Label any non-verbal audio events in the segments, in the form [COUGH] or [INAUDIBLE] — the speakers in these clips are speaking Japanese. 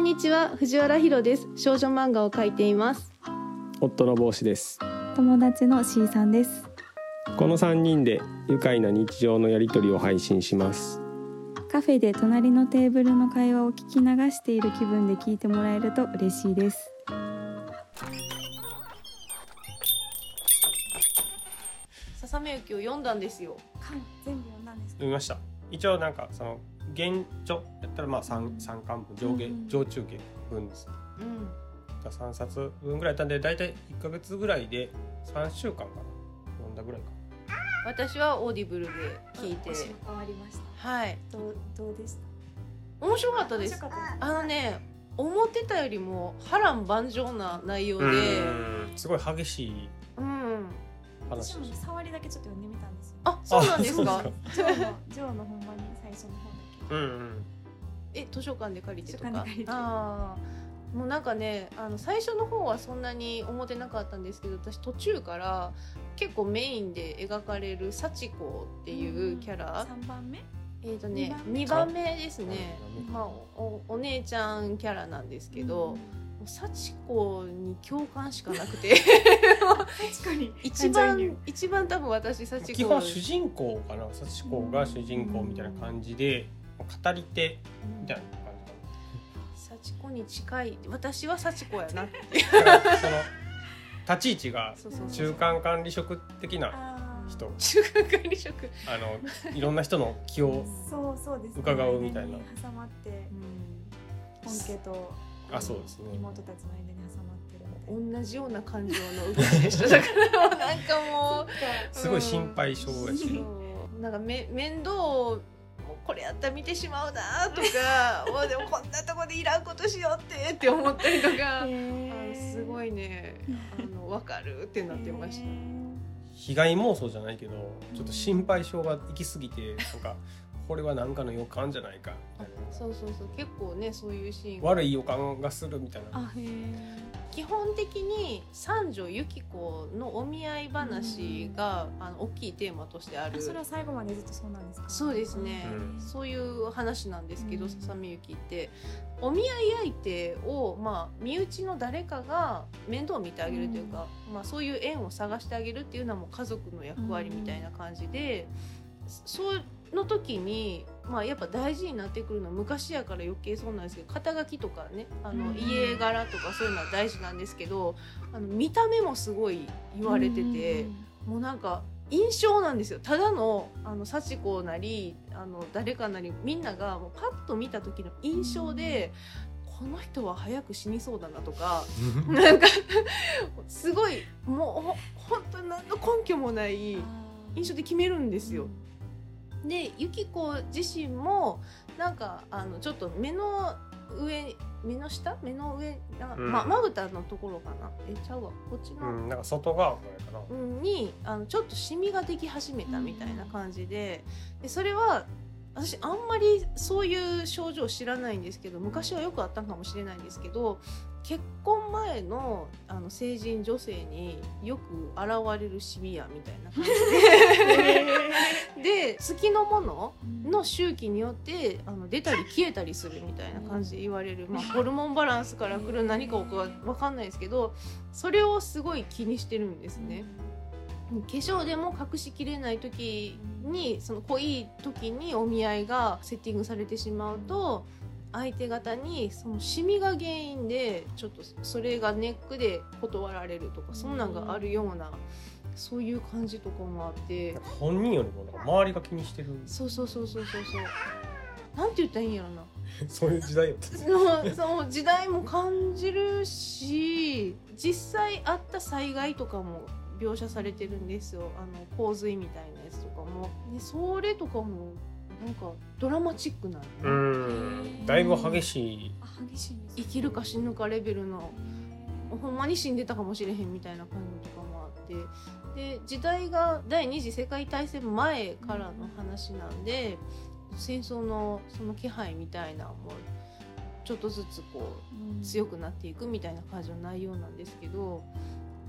んにちは藤原ひろです。少女漫画を描いています。夫の帽子です。友達の C さんです。この3人で愉快な日常のやりとりを配信します。カフェで隣のテーブルの会話を聞き流している気分で聞いてもらえると嬉しいです。ささめゆきを読んだんですよ。全部読んだんです読みました。一応なんかその現状やったらまあ 3, 三巻分上下、うん。うん上中下分です。うん。3冊分ぐらい。やったんで大体1か月ぐらいで3週間かな。読んだぐらいか私はオーディブルで聞いて。終わりました。はい。どうどうでした？面白かったです。あのね思ってたよりも波乱万丈な内容で。うん。すごい激しいうん。話私もね触りだけちょっと読んでみたんですよ。あそうなんですあか。ジョーのジョーのほんまに最初の方うんうん。え図書館で借りてとか？ああもうなんかねあの最初の方はそんなに思ってなかったんですけど私途中から結構メインで描かれる幸子っていうキャラ、三番目？えーとね二2番目ですね。まあおお姉ちゃんキャラなんですけど、もう幸子に共感しかなくて。確かに。[LAUGHS] 一番一番多分私幸子。基本主人公かな。幸子が主人公みたいな感じで語り手みたいな感幸子に近い。私は幸子やなって。その立ち位置が中間管理職的な人。中間管理職、あのいろんな人の気をそうそうですね。伺うみたいな。間に挟まって本家とあそうですね。妹たちの間に挟まってる同じような感情の動きでしただから。[LAUGHS] もうなんか。もうすごい心配性やし、なんかめ面倒れやったら見てしまうなとか [LAUGHS] もうでもこんなとこでいらんことしようってって思ったりとかあのすごいねあの分かるってなってました。被害妄想じゃないけどちょっと心配性が行き過ぎてなんかこれは何かの予感じゃないかみたいな。そうそうそう結構ねそういうシーンが。悪い予感がするみたいな。あへえ基本的に三女由紀子のお見合い話が、あの大きいテーマとしてある。それは最後までずっとそうなんですか？そうですね、うん。そういう話なんですけど、うん。ささみゆきって。お見合い相手を、まあ、身内の誰かが面倒を見てあげるというか、まあ、そういう縁を探してあげるっていうのはもう家族の役割みたいな感じで、その時に、まあ、やっぱ大事になってくるのは昔やから余計そうなんですけど肩書きとかねあのうん家柄とかそういうのは大事なんですけどあの見た目もすごい言われてて。もうなんか印象なんですよただのあの幸子なりあの誰かなりみんながもうパッと見た時の印象で、この人は早く死にそうだなとか [LAUGHS] なんかすごいもうほ本当に何の根拠もない印象で決めるんですよ。でゆき子自身もなんかあのちょっと目の上目の下？目の上なうん。ままぶたのところかな？えちゃうわ。こっちの、うん、なんか外側ぐらいかな、うんにあのちょっとシミができ始めたみたいな感じで。でそれは私あんまりそういう症状知らないんですけど昔はよくあったんかもしれないんですけど結婚前のあの成人女性によく現れるシミやみたいな感じで [LAUGHS] [LAUGHS] で月のものの周期によってあの出たり消えたりするみたいな感じで言われる、まあ、[LAUGHS] ホルモンバランスからくる何かか分かんないですけどそれをすごい気にしてるんですね。化粧でも隠しきれない時にその濃い時にお見合いがセッティングされてしまうと相手方にそのシミが原因でちょっとそれがネックで断られるとかそんなんがあるようなそういう感じとかもあって。本人よりもなんか周りが気にしてる。そうそうそうそうそうそう。なんて言ったらいいんやろな。[LAUGHS] そういう時代やったそのその時代も感じるし実際あった災害とかも描写されてるんですよ。あの洪水みたいなやつとかも。でそれとかもなんかドラマチックなのね、うん。だいぶ激しい。あ激しいんです生きるか死ぬかレベルの。ほんまに死んでたかもしれへんみたいな感じてで時代が第二次世界大戦前からの話なんで、戦争のその気配みたいなのもちょっとずつこう強くなっていくみたいな感じの内容なんですけど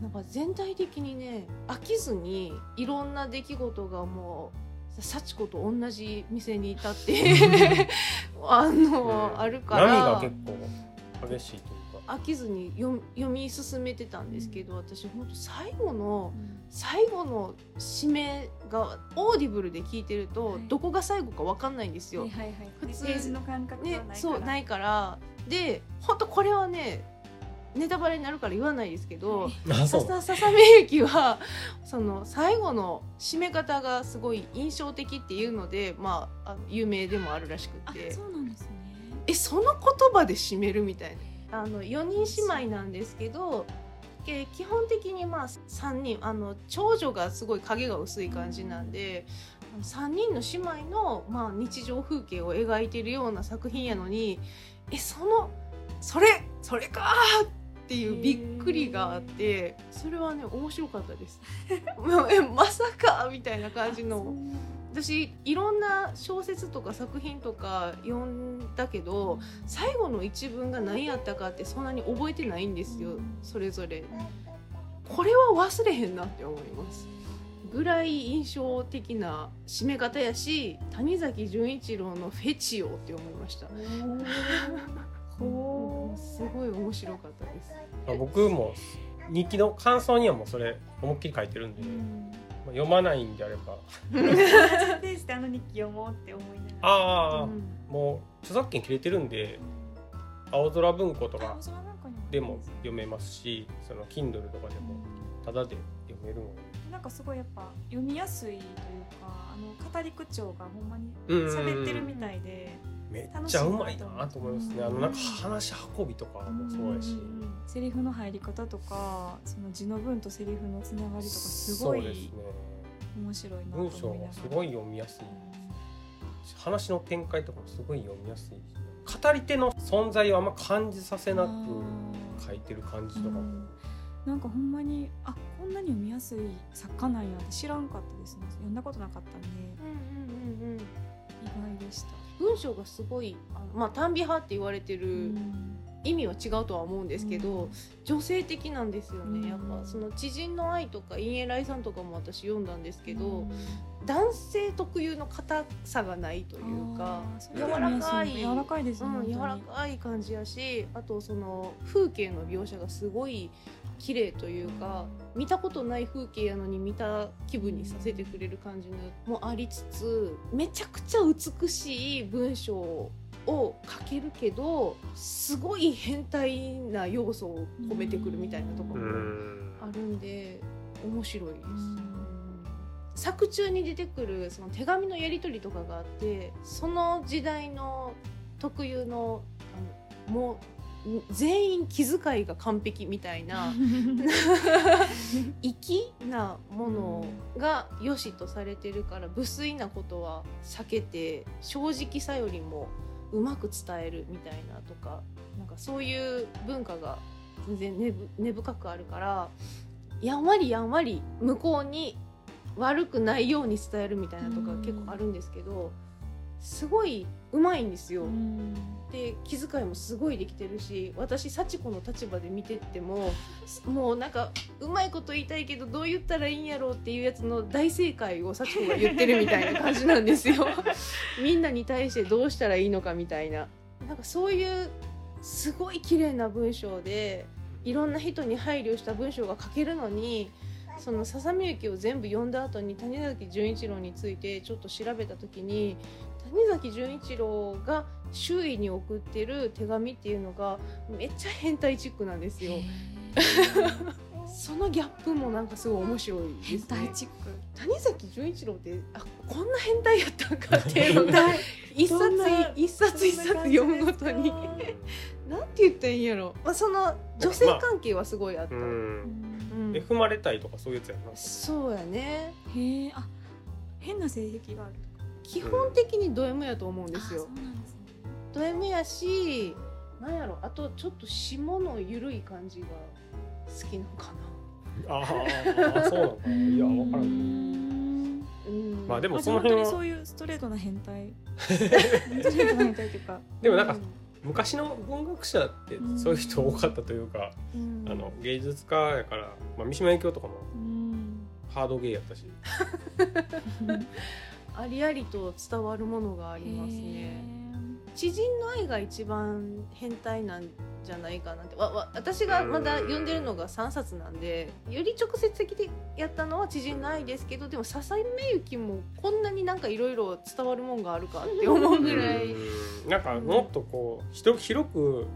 なんか全体的にね飽きずにいろんな出来事がもう幸子と同じ店にいたって [LAUGHS] あの、うん。あるから波が結構激しいと飽きずに読読み進めてたんですけど、私本当最後の最後の締めがオーディブルで聞いてると、はい。どこが最後か分かんないんですよ。はいはいはい。普通ページの感覚がないねから、そうないから。で本当これはねネタバレになるから言わないですけど、ささささめ雪はその最後の締め方がすごい印象的っていうので、まあ、あの有名でもあるらしくあて。そうなんですね。えその言葉で締めるみたいなあの4人姉妹なんですけどけ基本的にまあ3人あの長女がすごい影が薄い感じなんで3人の姉妹の、まあ、日常風景を描いてるような作品やのにえそのそれそれかーっていうびっくりがあってそれはね面白かったです。[LAUGHS] えまさかみたいな感じの私いろんな小説とか作品とか読んだけど最後の一文が何やったかってそんなに覚えてないんですようん。それぞれ。これは忘れへんなって思います。ぐらい印象的な締め方やし谷崎潤一郎の「フェチオ」って思いました。[LAUGHS] すごい面白かったです。あ僕も日記の感想にはもうそれ思いっきり書いてるんで、まあ読まないんであれば。[LAUGHS] ペー。ジであの日記読もうって思いながらああ、うん。もう著作権切れてるんで青空文庫とかでも読めますしその Kindle とかでもタダで読めるので。なんかすごいやっぱ読みやすいというかあの語り口調がほんまにうんうんうん。喋ってるみたいでめっちゃうまいなと思いますね。う。んあのなんか話し運びとかもそうやし、セリフの入り方とかその字の文とセリフのつながりとかすごいそうですね面白いなと思い文章がすごい読みやすい。うん話の展開とかもすごい読みやすい。し語り手の存在をあんま感じさせなく書いてる感じとかも、うん。なんかほんまにあこんなに読みやすい作家なんやって知らんかったですね。読んだことなかったんで。うんうん文章がすごいあのまあ単美派って言われてる、うん。意味は違うとは思うんですけど、女性的なんですよね、うん。やっぱその知人の愛とか陰エライさんとかも私読んだんですけど、うん。男性特有の硬さがないというか柔がらかい柔らかいですね、うん、柔らかい感じやしあとその風景の描写がすごい綺麗というか見たことない風景やのに見た気分にさせてくれる感じのもありつつめちゃくちゃ美しい文章を書けるけどすごい変態な要素を込めてくるみたいなとこうろもんあるんで面白いです。うん作中に出てくるその手紙のやり取りとかがあってその時代の特有のあのもう全員気遣いが完璧みたいな [LAUGHS] 粋なものが良しとされてるから無粋なことは避けて正直さよりもうまく伝えるみたいなとかなんかそういう文化が全然根ぶ根深くあるからやんわりやんわり向こうに悪くないように伝えるみたいなとか結構あるんですけどすごいうまいんですよ。うん。で気遣いもすごいできてるし私幸子の立場で見てってももうなんかうまいこと言いたいけどどう言ったらいいんやろうっていうやつの大正解を幸子が言ってるみたいな感じなんですよ。[LAUGHS] みんなに対してどうしたらいいのかみたいな。なんかそういうすごい綺麗な文章でいろんな人に配慮した文章が書けるのにその「ささみゆき」を全部読んだ後に谷崎潤一郎についてちょっと調べた時に谷崎潤一郎が周囲に送ってる手紙っていうのがめっちゃ変態チックなんですよ。[LAUGHS] そのギャップもなんかすごい面白いで変すね。態チック。谷崎潤一郎ってあこんな変態やったんかっていうのが [LAUGHS] 一冊一冊一冊読むごとに。[LAUGHS] なんて言ったらいいんやろ、まあ、その女性関係はすごいあった、ううん。ん。で踏まれたいとかそういうやつやな。そうやね。へえあ変な性癖がある基本的にド M やと思うんですよ。うなんですね。ド M やしなんやろあとちょっと下の緩い感じが好きなのかああそうなのかないや分からん。んなうん。まあでもあその辺はそういうストレートな変態。ストレートな変態というか。[LAUGHS] でもなんか昔の文学者ってそういう人多かったというか、うん。あの芸術家やから、まあ、三島由紀夫とかもうん。ハードゲイやったし [LAUGHS] ありありと伝わるものがありますね。知人の愛が一番変態なんじゃないかなって。わわ私がまだ読んでるのが3冊なんでより直接的でやったのは知人の愛ですけどでも笹目ゆきもこんなになんかいろいろ伝わるもんがあるかって思うぐらい。うん。なんかもっとこう広広く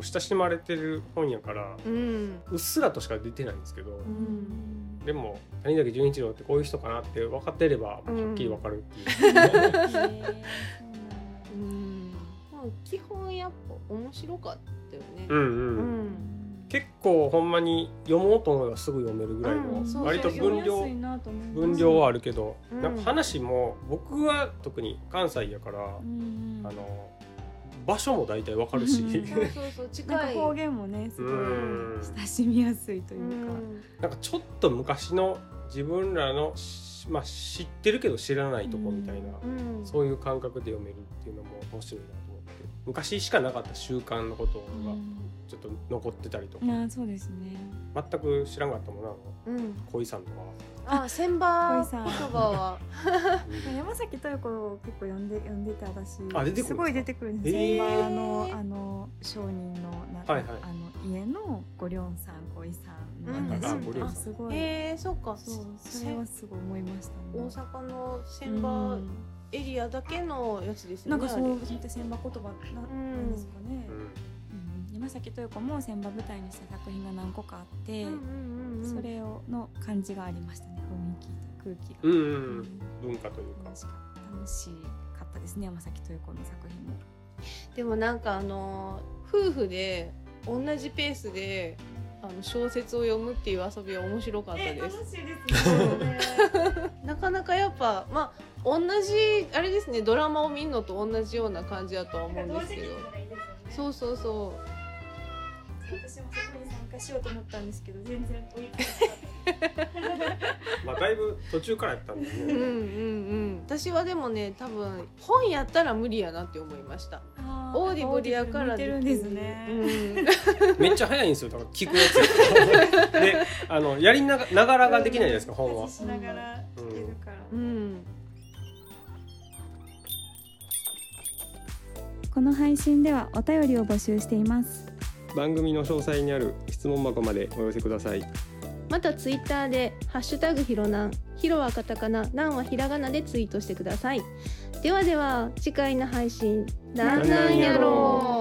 親しまれてる本やからうん。うっすらとしか出てないんですけど、んでも谷崎潤一郎ってこういう人かなって分かっていればはっきり分かるっていう、うなん。基本やっぱ面白かったよね。うん。うん。うん。結構ほん。まに読もうと思えばすぐ読めるぐらいの、割と分量分量はあるけど、うん。なん。か話も僕は特に関西やから、うん。あの場所も大体わかるし、うんそうそう近い。か方言もねすごいうん親しみやすいというか、なんかちょっと昔の自分らのし、まあ、知ってるけど知らないとこみたいな、うん。うん。そういう感覚で読めるっていうのも面白いなと昔しかなかった習慣のことがちょっと残ってたりとか、うんあそうですね。全く知らんかったもんな。うん、恋さんとか。あ千葉恋さん言葉はうん。[LAUGHS] 山崎豊子結構読んで読んでて私あ出てくるんですごい出てくるんです千葉のあの商人のな、はいはい。あの家のごりょんさん恋さんのうん。話あごりょんさん。あすごい、えー、そっか。そうそれはすごい思いましたね。大阪の千葉エリアだけのやつですよねなんかそうそうやって千葉言葉な,、うん。なんですかね、うん。うん。山崎豊子も千葉舞台にした作品が何個かあって、うんうんうんうんそれをの感じがありましたね雰囲気空気が、うんうんううん。ん文化というか。楽しかった楽しかったですね山崎豊子の作品も。でもなんかあの夫婦で同じペースであの小説を読むっていう遊びは面白かったです。しいですね [LAUGHS] [LAUGHS] なかなかやっぱまあ同じあれですねドラマを見るのと同じような感じだとは思うんですけど。そうそうそ私もそこに参加しようと思ったんですけど全然追いつかなかっ [LAUGHS] まあだいぶ途中からやったんでううんうんねうん。私はでもね多分本やったら無理やなって思いました。たオーディブルやからオーディブル向いてるんですね、うん。[LAUGHS] めっちゃ早いんですよだから聞くやつであのやりながながらができないじゃないですか本は。しながら聞けるから、うんこの配信ではお便りを募集しています。番組の詳細にある質問箱までお寄せください。またツイッターで「ハッシュタグひろなん」ひろはカタカナ、なんはひらがなでツイートしてください。ではでは次回の配信なんなんやろう